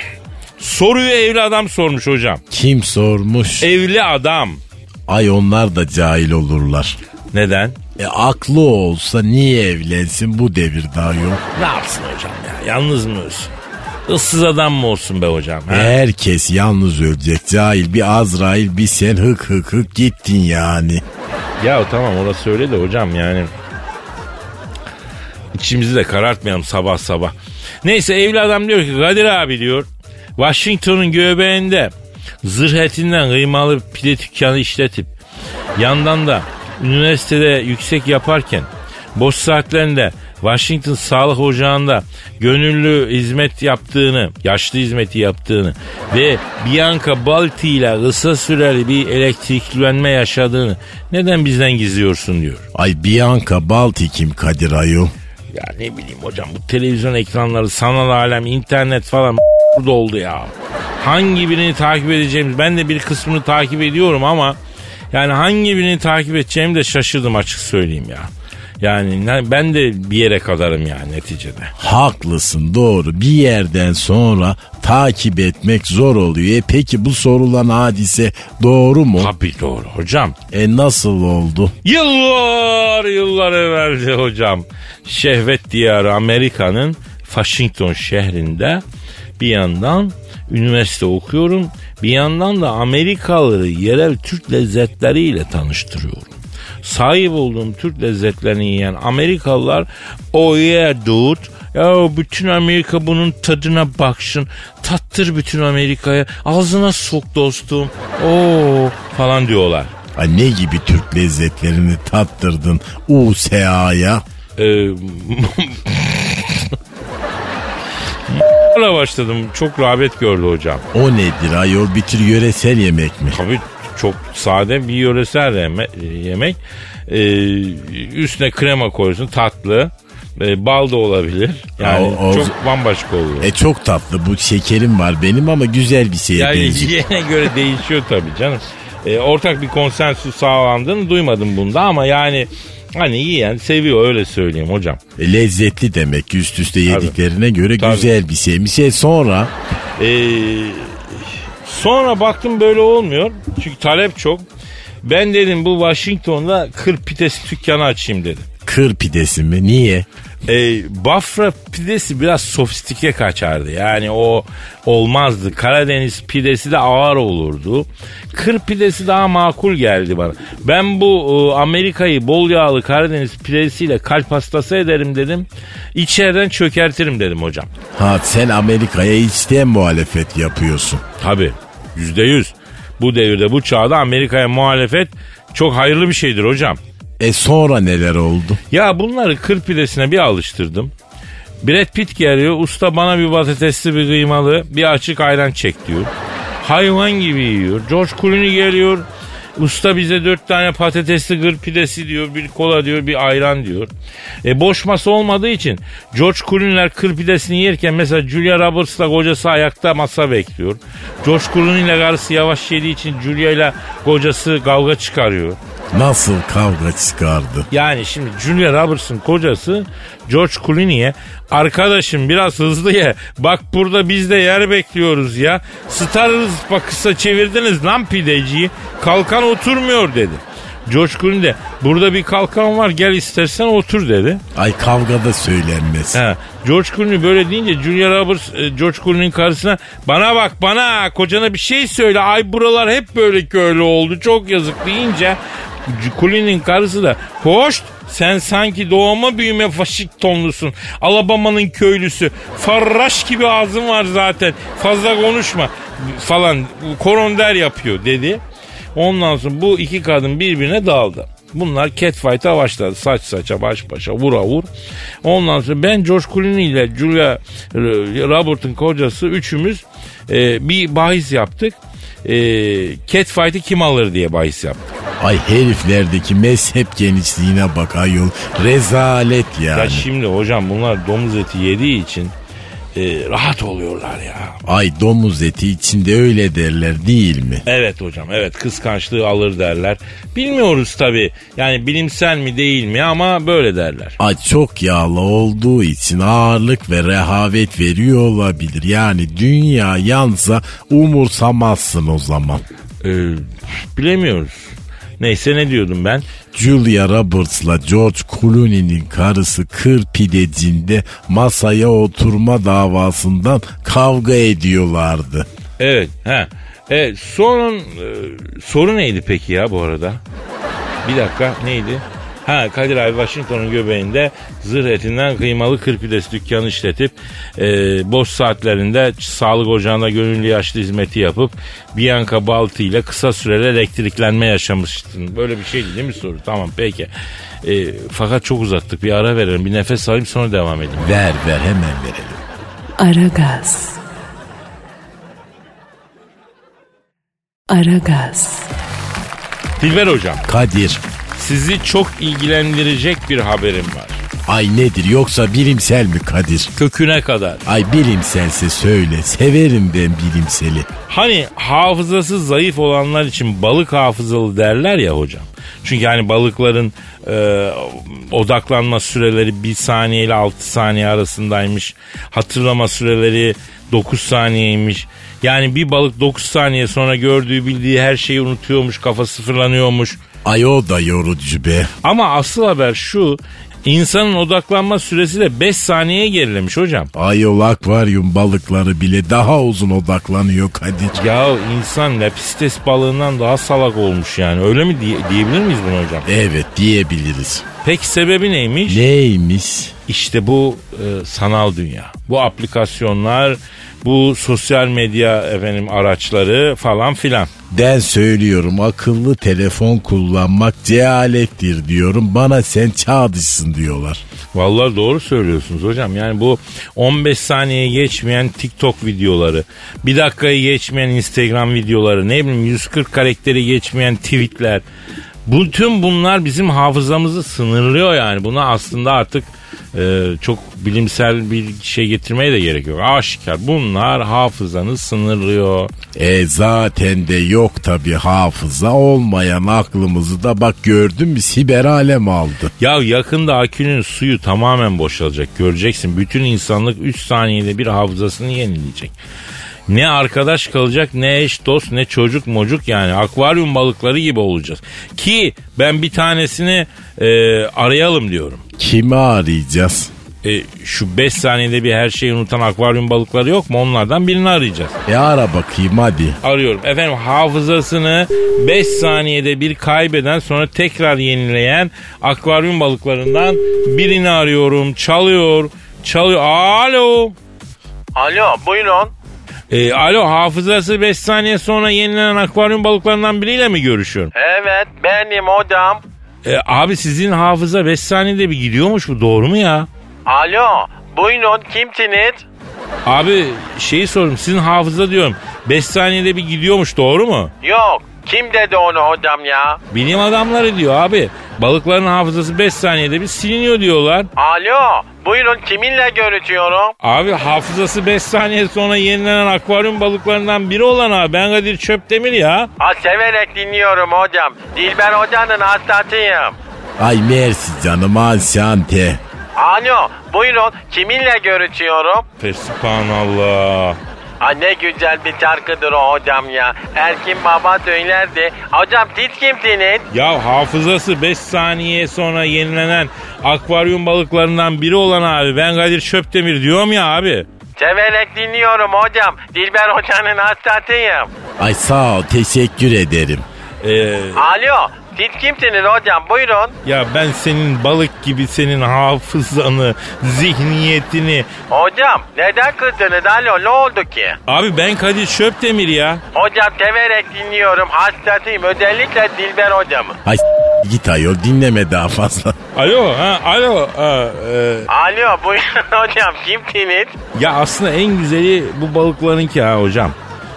soruyu evli adam sormuş hocam. Kim sormuş? Evli adam. Ay onlar da cahil olurlar. Neden? E aklı olsa niye evlensin bu devirde ayol? Ne yapsın hocam ya? Yalnız mı ölsün? Issız adam mı olsun be hocam? ha? Herkes yalnız ölecek cahil bir Azrail bir sen hık hık hık gittin yani. Ya tamam orası öyle de hocam yani. İçimizi de karartmayalım sabah sabah. Neyse evli adam diyor ki Kadir abi diyor. Washington'un göbeğinde zırh etinden kıymalı pide dükkanı işletip yandan da üniversitede yüksek yaparken boş saatlerinde Washington Sağlık Ocağı'nda gönüllü hizmet yaptığını, yaşlı hizmeti yaptığını ve Bianca Balti ile kısa süreli bir elektriklenme yaşadığını neden bizden gizliyorsun diyor. Ay Bianca Balti kim Kadir ayol? Ya ne bileyim hocam bu televizyon ekranları, sanal alem, internet falan burada oldu ya. Hangi birini takip edeceğimiz ben de bir kısmını takip ediyorum ama yani hangi birini takip edeceğimi de şaşırdım açık söyleyeyim ya. Yani ben de bir yere kadarım yani neticede. Haklısın doğru bir yerden sonra takip etmek zor oluyor. E peki bu sorulan hadise doğru mu? Tabii doğru hocam. E nasıl oldu? Yıllar yıllar evveldi hocam. Şehvet diyarı Amerika'nın Washington şehrinde bir yandan üniversite okuyorum. Bir yandan da Amerikalıları yerel Türk lezzetleriyle tanıştırıyorum. Sahip olduğum Türk lezzetlerini yiyen Amerikalılar o yeah dude ya bütün Amerika bunun tadına baksın. Tattır bütün Amerika'ya. Ağzına sok dostum. Oo falan diyorlar. Ay ne gibi Türk lezzetlerini tattırdın USA'ya? Ee, başladım. Çok rağbet gördü hocam. O nedir ayol bir tür yöresel yemek mi? Tabii çok sade bir yöresel yeme- yemek. Ee, üstüne krema koyuyorsun tatlı. Ee, bal da olabilir. Yani Ya o- o- çok bambaşka oluyor. E çok tatlı bu şekerim var benim ama güzel bir şeye yani benziyor. yiyene göre değişiyor tabii canım. Ee, ortak bir konsensus sağlandığını duymadım bunda ama yani hani yiyen seviyor öyle söyleyeyim hocam. E, lezzetli demek üst üste yediklerine göre Tabii. güzel bir şeymiş. E sonra Ee, sonra baktım böyle olmuyor. Çünkü talep çok. Ben dedim bu Washington'da kır pidesi dükkanı açayım dedim. kır pidesi mi? Niye? Ee, Bafra pidesi biraz sofistike kaçardı. Yani o olmazdı. Karadeniz pidesi de ağır olurdu. Kır pidesi daha makul geldi bana. Ben bu e, Amerika'yı bol yağlı Karadeniz pidesiyle kalp hastası ederim dedim. İçeriden çökertirim dedim hocam. Ha sen Amerika'ya içten muhalefet yapıyorsun. Tabii yüzde yüz. Bu devirde bu çağda Amerika'ya muhalefet çok hayırlı bir şeydir hocam. E sonra neler oldu? Ya bunları kır pidesine bir alıştırdım. Brad Pitt geliyor usta bana bir patatesli bir kıymalı bir açık ayran çek diyor. Hayvan gibi yiyor. George Clooney geliyor. Usta bize dört tane patatesli gır pidesi diyor. Bir kola diyor bir ayran diyor. E boş masa olmadığı için George Clooney'ler kır pidesini yerken mesela Julia Roberts'la kocası ayakta masa bekliyor. George Clooney'le karısı yavaş yediği için Julia ile kocası kavga çıkarıyor. Nasıl kavga çıkardı? Yani şimdi Julia Roberts'ın kocası George Clooney'e arkadaşım biraz hızlı ye. Bak burada biz de yer bekliyoruz ya. Starız bakısa çevirdiniz lan pideciyi. Kalkan oturmuyor dedi. George Clooney de burada bir kalkan var gel istersen otur dedi. Ay kavgada söylenmez. He. George Clooney böyle deyince Julia Roberts e, George Clooney'nin karısına bana bak bana kocana bir şey söyle ay buralar hep böyle köylü oldu çok yazık deyince Clooney'nin karısı da hoş sen sanki doğma büyüme Washingtonlusun. Alabama'nın köylüsü. Farraş gibi ağzın var zaten. Fazla konuşma falan. Koronder yapıyor dedi. Ondan sonra bu iki kadın birbirine daldı. Bunlar catfight'a başladı. Saç saça baş başa vura vur. Ondan sonra ben George Clooney ile Julia Robert'ın kocası üçümüz e, bir bahis yaptık. E, catfight'ı kim alır diye bahis yaptık. Ay heriflerdeki mezhep genişliğine bak ayol. Rezalet yani. Ya şimdi hocam bunlar domuz eti yediği için e, rahat oluyorlar ya. Ay domuz eti içinde öyle derler değil mi? Evet hocam evet kıskançlığı alır derler. Bilmiyoruz tabi yani bilimsel mi değil mi ama böyle derler. Ay çok yağlı olduğu için ağırlık ve rehavet veriyor olabilir. Yani dünya yansa umursamazsın o zaman. Ee, bilemiyoruz. Neyse ne diyordum ben? Julia Roberts'la George Clooney'nin karısı kır pidecinde masaya oturma davasından kavga ediyorlardı. Evet. He. Evet, sorun e, soru neydi peki ya bu arada? Bir dakika neydi? Ha Kadir abi Washington'un göbeğinde zırh etinden kıymalı kırpidesi dükkanı işletip e, boş saatlerinde sağlık ocağında gönüllü yaşlı hizmeti yapıp Bianca Balti ile kısa süreli elektriklenme yaşamıştın. Böyle bir şeydi değil mi soru? Tamam peki. E, fakat çok uzattık. Bir ara verelim. Bir nefes alayım sonra devam edelim. Ver ver hemen verelim. Aragaz. Aragaz. Dilber hocam Kadir sizi çok ilgilendirecek bir haberim var. ay nedir yoksa bilimsel mi Kadir? Köküne kadar. Ay bilimselse söyle severim ben bilimseli. Hani hafızası zayıf olanlar için balık hafızalı derler ya hocam. Çünkü hani balıkların e, odaklanma süreleri 1 saniye ile 6 saniye arasındaymış. Hatırlama süreleri 9 saniyeymiş. Yani bir balık 9 saniye sonra gördüğü bildiği her şeyi unutuyormuş, kafa sıfırlanıyormuş. Ay o da yorucu be. Ama asıl haber şu. insanın odaklanma süresi de 5 saniyeye gerilemiş hocam. Ayol akvaryum balıkları bile daha uzun odaklanıyor Kadir. Ya insan lepistes balığından daha salak olmuş yani. Öyle mi diye, diyebilir miyiz bunu hocam? Evet diyebiliriz. Peki sebebi neymiş? Neymiş? İşte bu e, sanal dünya. Bu aplikasyonlar, bu sosyal medya efendim araçları falan filan. Ben söylüyorum akıllı telefon kullanmak cehalettir diyorum. Bana sen çağ dışısın diyorlar. Vallahi doğru söylüyorsunuz hocam. Yani bu 15 saniye geçmeyen TikTok videoları, bir dakikayı geçmeyen Instagram videoları, ne bileyim 140 karakteri geçmeyen tweetler. Bütün bunlar bizim hafızamızı sınırlıyor yani. Buna aslında artık e, çok bilimsel bir şey getirmeye de gerek yok. Aşikar bunlar hafızanı sınırlıyor. E zaten de yok tabi hafıza olmayan aklımızı da bak gördün mü siber alem aldı. Ya yakında akünün suyu tamamen boşalacak. Göreceksin bütün insanlık 3 saniyede bir hafızasını yenileyecek. Ne arkadaş kalacak ne eş dost ne çocuk mocuk yani akvaryum balıkları gibi olacağız. Ki ben bir tanesini e, arayalım diyorum. Kimi arayacağız? E, şu 5 saniyede bir her şeyi unutan akvaryum balıkları yok mu? Onlardan birini arayacağız. E ara bakayım hadi. Arıyorum. Efendim hafızasını 5 saniyede bir kaybeden sonra tekrar yenileyen akvaryum balıklarından birini arıyorum. Çalıyor. Çalıyor. Alo. Alo buyurun. E, alo hafızası 5 saniye sonra yenilenen akvaryum balıklarından biriyle mi görüşüyorum? Evet benim odam. E, abi sizin hafıza 5 saniyede bir gidiyormuş bu doğru mu ya? Alo buyurun kimsiniz? Abi şeyi sorum sizin hafıza diyorum 5 saniyede bir gidiyormuş doğru mu? Yok kim dedi onu odam ya? Bilim adamları diyor abi. Balıkların hafızası 5 saniyede bir siliniyor diyorlar. Alo buyurun kiminle görüşüyorum? Abi hafızası 5 saniye sonra yenilenen akvaryum balıklarından biri olan abi ben Kadir Çöptemir ya. Ha severek dinliyorum hocam. Dilber hocanın hastasıyım. Ay mersi canım ansante. Alo buyurun kiminle görüşüyorum? Fesubhanallah. Ha ne güzel bir şarkıdır o hocam ya. Erkin Baba söylerdi. Hocam siz kimsiniz? Ya hafızası 5 saniye sonra yenilenen akvaryum balıklarından biri olan abi ben Kadir Çöptemir diyorum ya abi. Severek dinliyorum hocam. Dilber hocanın hastasıyım. Ay sağ ol teşekkür ederim. Ee, Alo siz kimsiniz hocam buyurun. ya ben senin balık gibi senin hafızanı, zihniyetini... Hocam neden kızdınız alo ne oldu ki? Abi ben Kadir Çöptemir ya. Hocam severek dinliyorum hastasıyım özellikle Dilber hocamı. Ay git ayol dinleme daha fazla. Alo, ha, alo. ha, e, Alo buyurun hocam kimsiniz? ya aslında en güzeli bu balıklarınki ha hocam.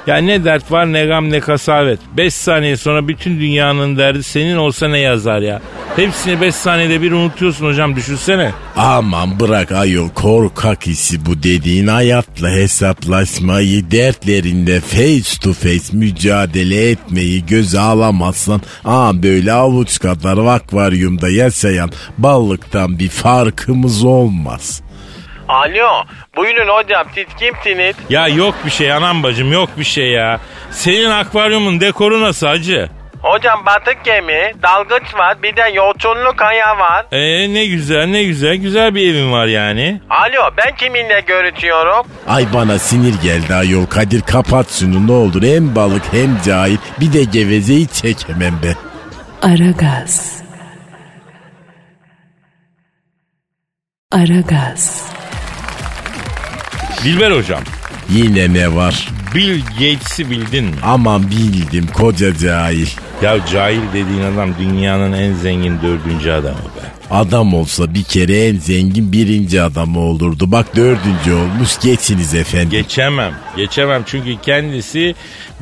Ya ne dert var ne gam ne kasavet. 5 saniye sonra bütün dünyanın derdi senin olsa ne yazar ya. Hepsini 5 saniyede bir unutuyorsun hocam düşünsene. Aman bırak ayol korkak işi bu dediğin hayatla hesaplaşmayı dertlerinde face to face mücadele etmeyi göze alamazsan aa böyle avuç kadar akvaryumda yaşayan balıktan bir farkımız olmaz. Alo buyurun hocam siz kimsiniz? Ya yok bir şey anam bacım yok bir şey ya. Senin akvaryumun dekoru nasıl hacı? Hocam batık gemi, dalgıç var bir de yoğurtçunlu kaya var. Ee ne güzel ne güzel güzel bir evin var yani. Alo ben kiminle görüşüyorum? Ay bana sinir geldi ayol Kadir kapat şunu ne olur hem balık hem cahil bir de gevezeyi çekemem be. Aragaz. Aragaz. Dilber hocam Yine ne var? Bill Gates'i bildin mi? Aman bildim koca cahil. Ya cahil dediğin adam dünyanın en zengin dördüncü adamı be. Adam olsa bir kere en zengin birinci adamı olurdu. Bak dördüncü olmuş geçiniz efendim. Geçemem. Geçemem çünkü kendisi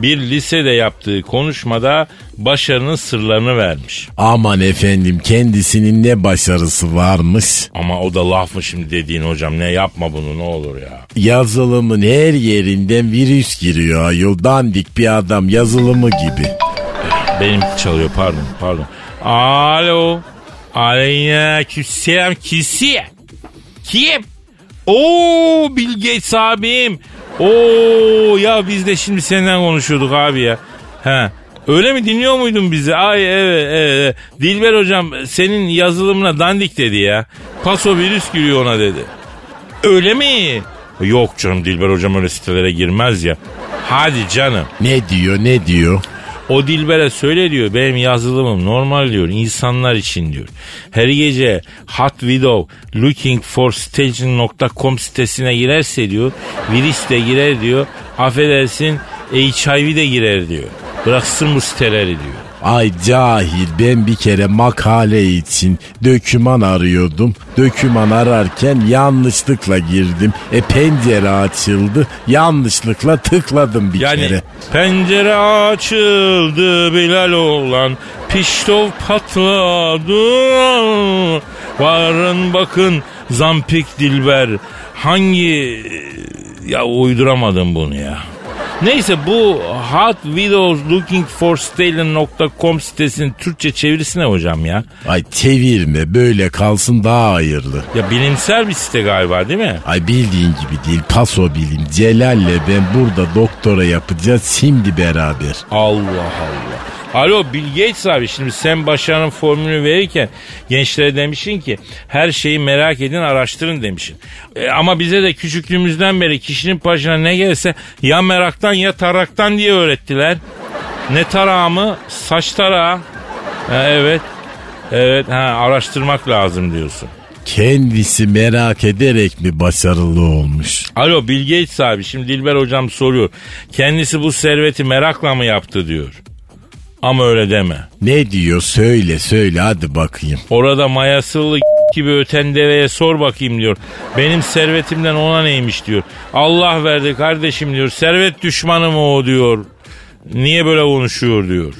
bir lisede yaptığı konuşmada başarının sırlarını vermiş. Aman efendim kendisinin ne başarısı varmış. Ama o da laf mı şimdi dediğin hocam ne yapma bunu ne olur ya. Yazılımın her yerinden virüs giriyor ayol. Dandik bir adam yazılımı gibi. Benim çalıyor pardon pardon. Alo. Aleykümselam kisi. Kim? Oo Bill Gates abim. Oo ya biz de şimdi senden konuşuyorduk abi ya. He. Öyle mi dinliyor muydun bizi? Ay evet, evet. Dilber hocam senin yazılımına dandik dedi ya. Paso virüs giriyor ona dedi. Öyle mi? Yok canım Dilber hocam öyle sitelere girmez ya. Hadi canım. Ne diyor ne diyor? O Dilber'e söyle diyor benim yazılımım normal diyor insanlar için diyor. Her gece Hot Widow Looking for Staging.com sitesine girerse diyor virüs de girer diyor affedersin HIV de girer diyor. Bıraksın bu siteleri diyor. Ay cahil ben bir kere makale için döküman arıyordum. Döküman ararken yanlışlıkla girdim. E pencere açıldı. Yanlışlıkla tıkladım bir Yani kere. pencere açıldı Bilal olan piştov patladı. Varın bakın Zampik Dilber hangi ya uyduramadım bunu ya. Neyse bu Hot Videos Looking for Stalin.com sitesinin Türkçe çevirisi ne hocam ya? Ay çevirme böyle kalsın daha hayırlı. Ya bilimsel bir site galiba değil mi? Ay bildiğin gibi değil paso bilim. Celal'le ben burada doktora yapacağız şimdi beraber. Allah Allah. Alo Bill Gates abi şimdi sen başarının formülünü verirken gençlere demişsin ki her şeyi merak edin araştırın demişsin. E, ama bize de küçüklüğümüzden beri kişinin başına ne gelse ya meraktan ya taraktan diye öğrettiler. Ne tarağı mı? Saç tarağı. Ha, evet. Evet ha, araştırmak lazım diyorsun. Kendisi merak ederek mi başarılı olmuş? Alo Bill Gates abi şimdi Dilber hocam soruyor. Kendisi bu serveti merakla mı yaptı diyor. Ama öyle deme. Ne diyor söyle söyle hadi bakayım. Orada mayasılı gibi öten deveye sor bakayım diyor. Benim servetimden ona neymiş diyor. Allah verdi kardeşim diyor. Servet düşmanı mı o diyor. Niye böyle konuşuyor diyor.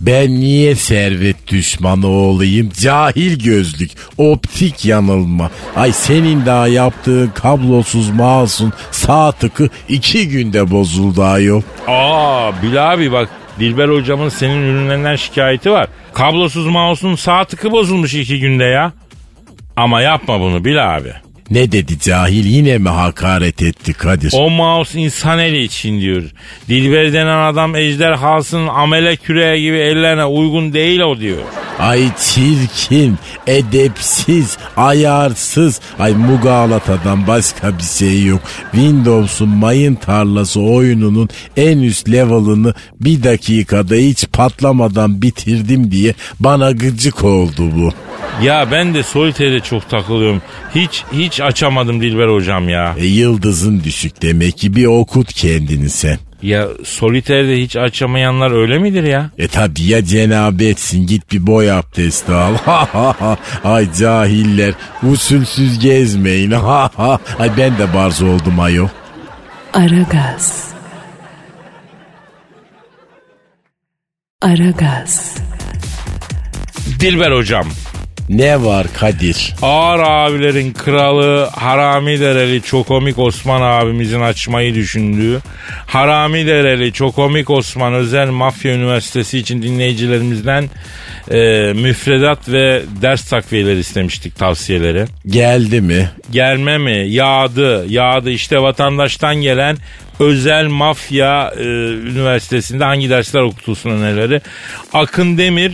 Ben niye servet düşmanı olayım? Cahil gözlük, optik yanılma. Ay senin daha yaptığın kablosuz mouse'un sağ tıkı iki günde bozuldu ayol. Aa Bil abi bak Dilber hocamın senin ürünlerinden şikayeti var. Kablosuz mouse'un sağ tıkı bozulmuş iki günde ya. Ama yapma bunu Bil abi. Ne dedi cahil yine mi hakaret etti Kadir? O mouse insan eli için diyor. Dilber denen adam ejderhasının amele küreği gibi ellerine uygun değil o diyor. Ay çirkin, edepsiz, ayarsız. Ay Mugalata'dan başka bir şey yok. Windows'un mayın tarlası oyununun en üst level'ını bir dakikada hiç patlamadan bitirdim diye bana gıcık oldu bu. Ya ben de solitaire çok takılıyorum. Hiç hiç açamadım Dilber hocam ya. E yıldızın düşük demek ki bir okut kendini sen. Ya solitaire'de hiç açamayanlar öyle midir ya? E tabi ya cenabetsin git bir boy abdesti al. Ay cahiller usulsüz gezmeyin. Ay ben de barz oldum ayo. Aragaz. Aragaz. Dilber hocam. Ne var Kadir? Ağır abilerin kralı Harami Dereli Çokomik Osman abimizin açmayı düşündüğü Harami Dereli Çokomik Osman Özel Mafya Üniversitesi için dinleyicilerimizden e, müfredat ve ders takviyeleri istemiştik tavsiyeleri. Geldi mi? Gelme mi? Yağdı. Yağdı. İşte vatandaştan gelen özel mafya e, üniversitesinde hangi dersler okutulsun önerileri. Akın Demir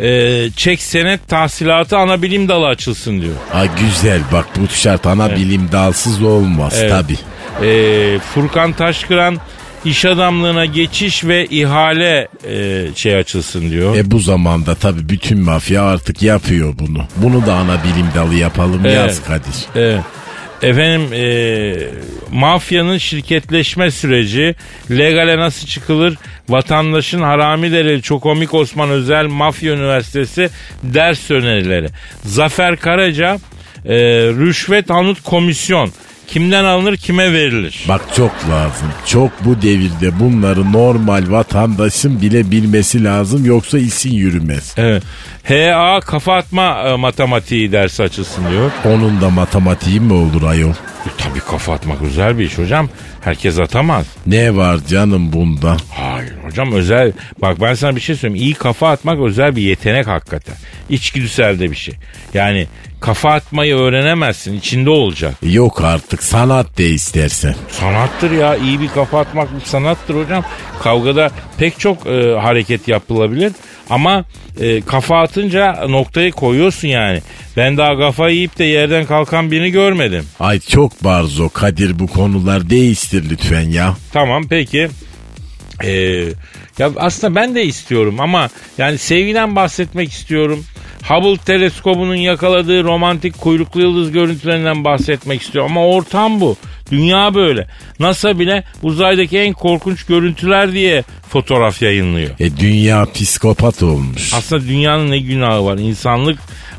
e, çek senet tahsilatı ana bilim dalı açılsın diyor. Ha güzel bak bu şart ana bilim dalsız olmaz Evet. tabi. E, Furkan Taşkıran iş adamlığına geçiş ve ihale e, şey açılsın diyor. E bu zamanda tabi bütün mafya artık yapıyor bunu. Bunu da ana bilim dalı yapalım Evet. yaz Kadir. Evet. Efendim e, mafyanın şirketleşme süreci legale nasıl çıkılır? Vatandaşın harami delili Çokomik Osman Özel Mafya Üniversitesi ders önerileri. Zafer Karaca e, rüşvet anıt komisyon kimden alınır kime verilir? Bak çok lazım. Çok bu devirde bunları normal vatandaşın bile bilmesi lazım yoksa isin yürümez. Evet. HA kafa atma e, matematiği dersi açılsın diyor. Onun da matematiği mi olur ayol? E, tabii kafa atmak güzel bir iş hocam. Herkes atamaz. Ne var canım bunda? Hayır hocam özel bak ben sana bir şey söyleyeyim. İyi kafa atmak özel bir yetenek hakikaten. İçgüdüsel de bir şey. Yani kafa atmayı öğrenemezsin içinde olacak. Yok artık sanat de istersen. sanattır ya iyi bir kafa atmak bir sanattır hocam. Kavgada pek çok e, hareket yapılabilir. Ama e, kafa atınca noktayı koyuyorsun yani. Ben daha kafa yiyip de yerden kalkan birini görmedim. Ay çok barzo Kadir bu konular değiştir lütfen ya. Tamam peki. Ee, ya aslında ben de istiyorum ama yani sevgiden bahsetmek istiyorum. Hubble teleskobunun yakaladığı romantik kuyruklu yıldız görüntülerinden bahsetmek istiyorum. Ama ortam bu. Dünya böyle. NASA bile uzaydaki en korkunç görüntüler diye fotoğraf yayınlıyor. E dünya psikopat olmuş. Aslında dünyanın ne günahı var? İnsanlık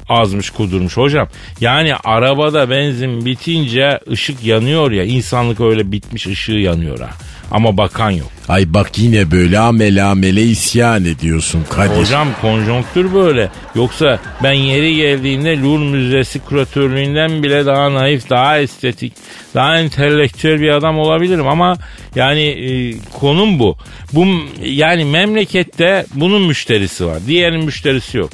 azmış kudurmuş hocam. Yani arabada benzin bitince ışık yanıyor ya. insanlık öyle bitmiş ışığı yanıyor ha. Ama bakan yok. Ay bak yine böyle amele amele isyan ediyorsun Kadir. Hocam konjonktür böyle. Yoksa ben yeri geldiğinde Louvre Müzesi küratörlüğünden bile daha naif, daha estetik, daha entelektüel bir adam olabilirim ama yani e, konum bu. Bu yani memlekette bunun müşterisi var. Diğerinin müşterisi yok.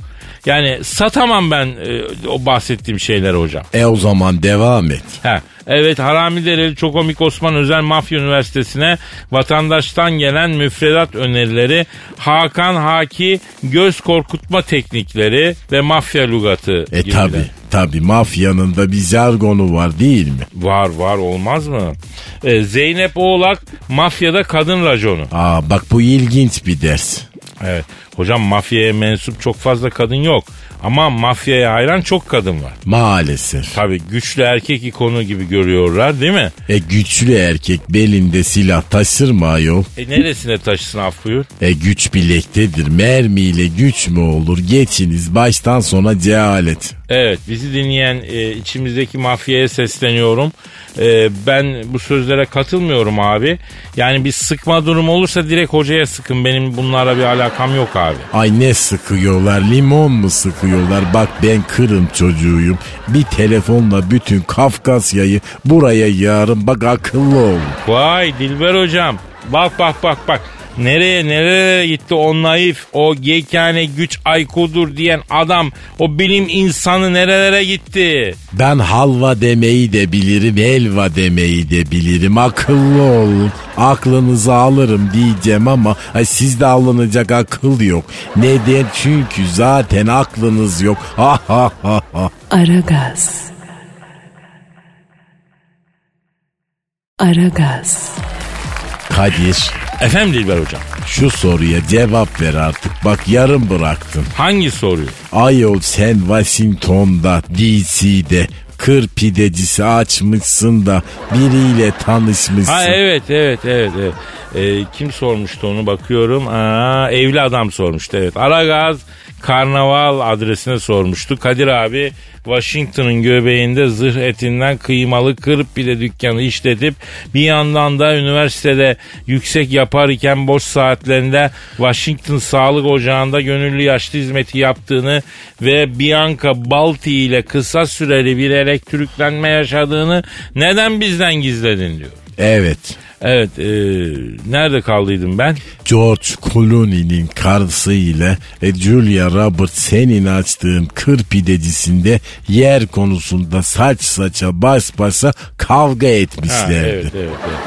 Yani satamam ben e, o bahsettiğim şeyleri hocam. E o zaman devam et. Ha, evet Harami Dereli Çokomik Osman Özel Mafya Üniversitesi'ne vatandaştan gelen müfredat önerileri Hakan Haki göz korkutma teknikleri ve mafya lugatı E gibiler. tabi tabi mafyanın da bir jargonu var değil mi? Var var olmaz mı? Ee, Zeynep Oğlak mafyada kadın raconu. Aa bak bu ilginç bir ders. Evet. Hocam mafyaya mensup çok fazla kadın yok. Ama mafyaya hayran çok kadın var. Maalesef. Tabii güçlü erkek ikonu gibi görüyorlar değil mi? E güçlü erkek belinde silah taşır mı ayol? E neresine taşısın af buyur? E güç bilektedir. Mermiyle güç mü olur? Geçiniz baştan sona cehalet. Evet bizi dinleyen e, içimizdeki mafyaya sesleniyorum. E, ben bu sözlere katılmıyorum abi. Yani bir sıkma durumu olursa direkt hocaya sıkın. Benim bunlara bir alakam yok abi. Ay ne sıkıyorlar limon mu sıkıyorlar bak ben Kırım çocuğuyum bir telefonla bütün Kafkasya'yı buraya yağarım bak akıllı ol. Vay Dilber hocam. Bak bak bak bak. Nereye nereye gitti o naif, o gekane güç aykudur diyen adam, o bilim insanı nerelere gitti? Ben halva demeyi de bilirim helva demeyi de bilirim akıllı olun aklınızı alırım diyeceğim ama ay, sizde alınacak akıl yok. Neden çünkü zaten aklınız yok. Ha ha ha ha. Aragaz. Aragaz. Kadir Efendim Dilber hocam. şu soruya cevap ver artık bak yarım bıraktın. Hangi soruyu? Ayol sen Washington'da DC'de kır pidecisi açmışsın da biriyle tanışmışsın. Ha evet evet evet. evet. Ee, kim sormuştu onu bakıyorum. Aa, evli adam sormuştu evet. Aragaz Karnaval adresine sormuştu. Kadir abi Washington'ın göbeğinde zırh etinden kıymalı kırıp bile dükkanı işletip bir yandan da üniversitede yüksek yapar iken boş saatlerinde Washington Sağlık Ocağı'nda gönüllü yaşlı hizmeti yaptığını ve Bianca Balti ile kısa süreli bir elektriklenme yaşadığını neden bizden gizledin diyor. Evet. Evet e, nerede kaldıydım ben? George Clooney'nin karısıyla e, Julia Roberts senin açtığın kır pidecisinde yer konusunda saç saça baş başa kavga Ha, etmişlerdi. evet evet evet.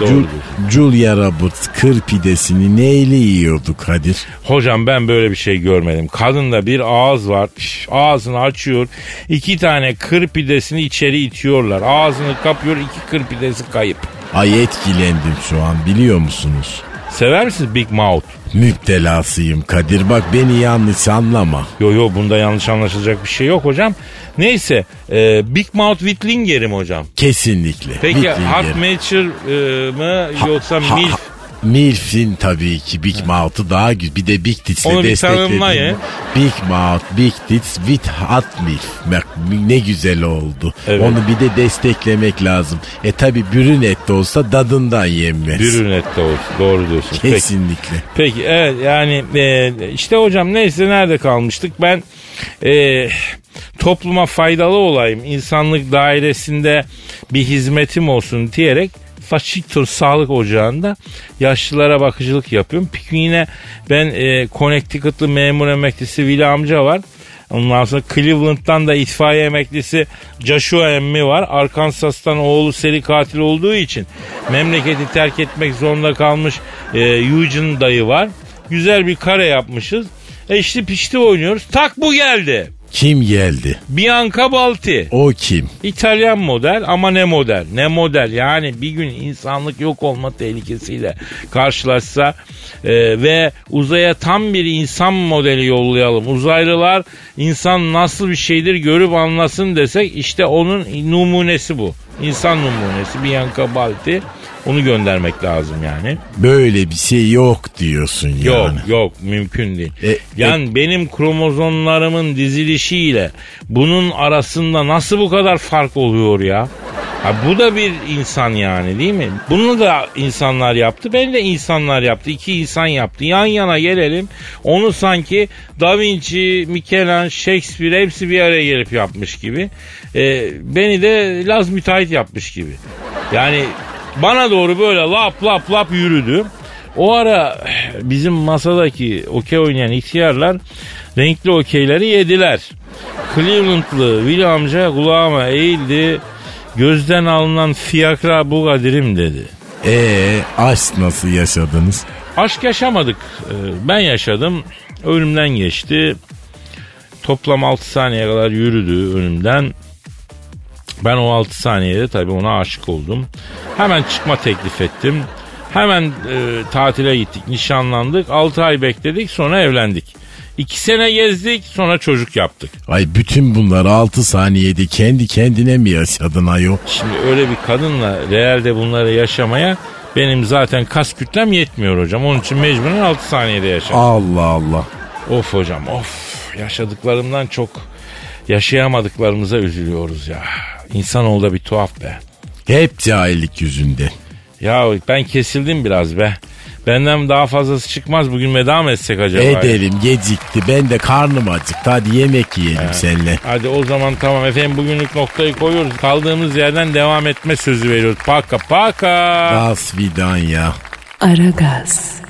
Doğru. Julia Roberts kır pidesini neyle yiyordu Kadir? Hocam ben böyle bir şey görmedim. Kadında bir ağız var. Şş, Ağzını açıyor. iki tane kır pidesini içeri itiyorlar. Ağzını kapıyor iki kır pidesi kayıp. Ay etkilendim şu an biliyor musunuz? Sever misiniz Big Mouth? Müptelasıyım Kadir bak beni yanlış anlama. Yo yo bunda yanlış anlaşılacak bir şey yok hocam. Neyse e, Big Mouth Whitlinger'im hocam. Kesinlikle. Peki. Hot Mature e, mı yoksa Ha- Milf? ha- Milf'in tabii ki Big Mouth'u daha güzel. Bir de Big Tits'le destekledim. Big Mouth, Big Tits with Hot Milf. Bak ne güzel oldu. Evet. Onu bir de desteklemek lazım. E tabii brünet de olsa dadından yenmez. Brünette olsun. Doğru diyorsun. Peki. Kesinlikle. Peki evet yani e, işte hocam neyse nerede kalmıştık ben e, topluma faydalı olayım insanlık dairesinde bir hizmetim olsun diyerek Washington Sağlık Ocağı'nda yaşlılara bakıcılık yapıyorum. Yine ben e, Connecticut'lı memur emeklisi Willy amca var. Ondan sonra Cleveland'dan da itfaiye emeklisi Joshua emmi var. Arkansas'tan oğlu seri katil olduğu için memleketi terk etmek zorunda kalmış e, Eugene dayı var. Güzel bir kare yapmışız. Eşli pişti oynuyoruz. Tak bu geldi. Kim geldi? Bianca Balti. O kim? İtalyan model ama ne model? Ne model? Yani bir gün insanlık yok olma tehlikesiyle karşılaşsa e, ve uzaya tam bir insan modeli yollayalım. Uzaylılar insan nasıl bir şeydir görüp anlasın desek işte onun numunesi bu. İnsan numunesi Bianca Balti. Onu göndermek lazım yani. Böyle bir şey yok diyorsun yani. Yok yok mümkün değil. E, yani benim kromozomlarımın dizilişiyle bunun arasında nasıl bu kadar fark oluyor ya? Ha, bu da bir insan yani değil mi? Bunu da insanlar yaptı. Beni de insanlar yaptı. İki insan yaptı. Yan yana gelelim. Onu sanki Da Vinci, Michelangelo, Shakespeare hepsi bir araya gelip yapmış gibi. E, beni de Laz müteahhit yapmış gibi. Yani bana doğru böyle lap lap lap yürüdü. O ara bizim masadaki okey oynayan ihtiyarlar renkli okeyleri yediler. Cleveland'lı Will amca kulağıma eğildi. Gözden alınan fiyakra bu kadirim dedi. Ee, aşk nasıl yaşadınız? Aşk yaşamadık. Ee, Ben yaşadım. Önümden geçti. Toplam 6 saniye kadar yürüdü önümden. Ben o 6 saniyede tabii ona aşık oldum. Hemen çıkma teklif ettim. Hemen e, tatile gittik, nişanlandık. 6 ay bekledik, sonra evlendik. 2 sene gezdik, sonra çocuk yaptık. Ay bütün bunlar 6 saniyede kendi kendine mi yaşadın ayol? Şimdi öyle bir kadınla realde bunları yaşamaya benim zaten kas kütlem yetmiyor hocam. Onun için mecburen 6 saniyede yaşadım. Allah Allah. Of hocam of yaşadıklarımdan çok yaşayamadıklarımıza üzülüyoruz ya. İnsanoğlu da bir tuhaf be. Hep cahillik yüzünden. Ya ben kesildim biraz be. Benden daha fazlası çıkmaz. Bugün veda mı etsek acaba? ya? Edelim gecikti. Ben de karnım acıktı. Hadi yemek yiyelim seninle. Hadi o zaman tamam efendim bugünlük noktayı koyuyoruz. Kaldığımız yerden devam etme sözü veriyoruz. Paka paka. Das Vidanya. Aragaz.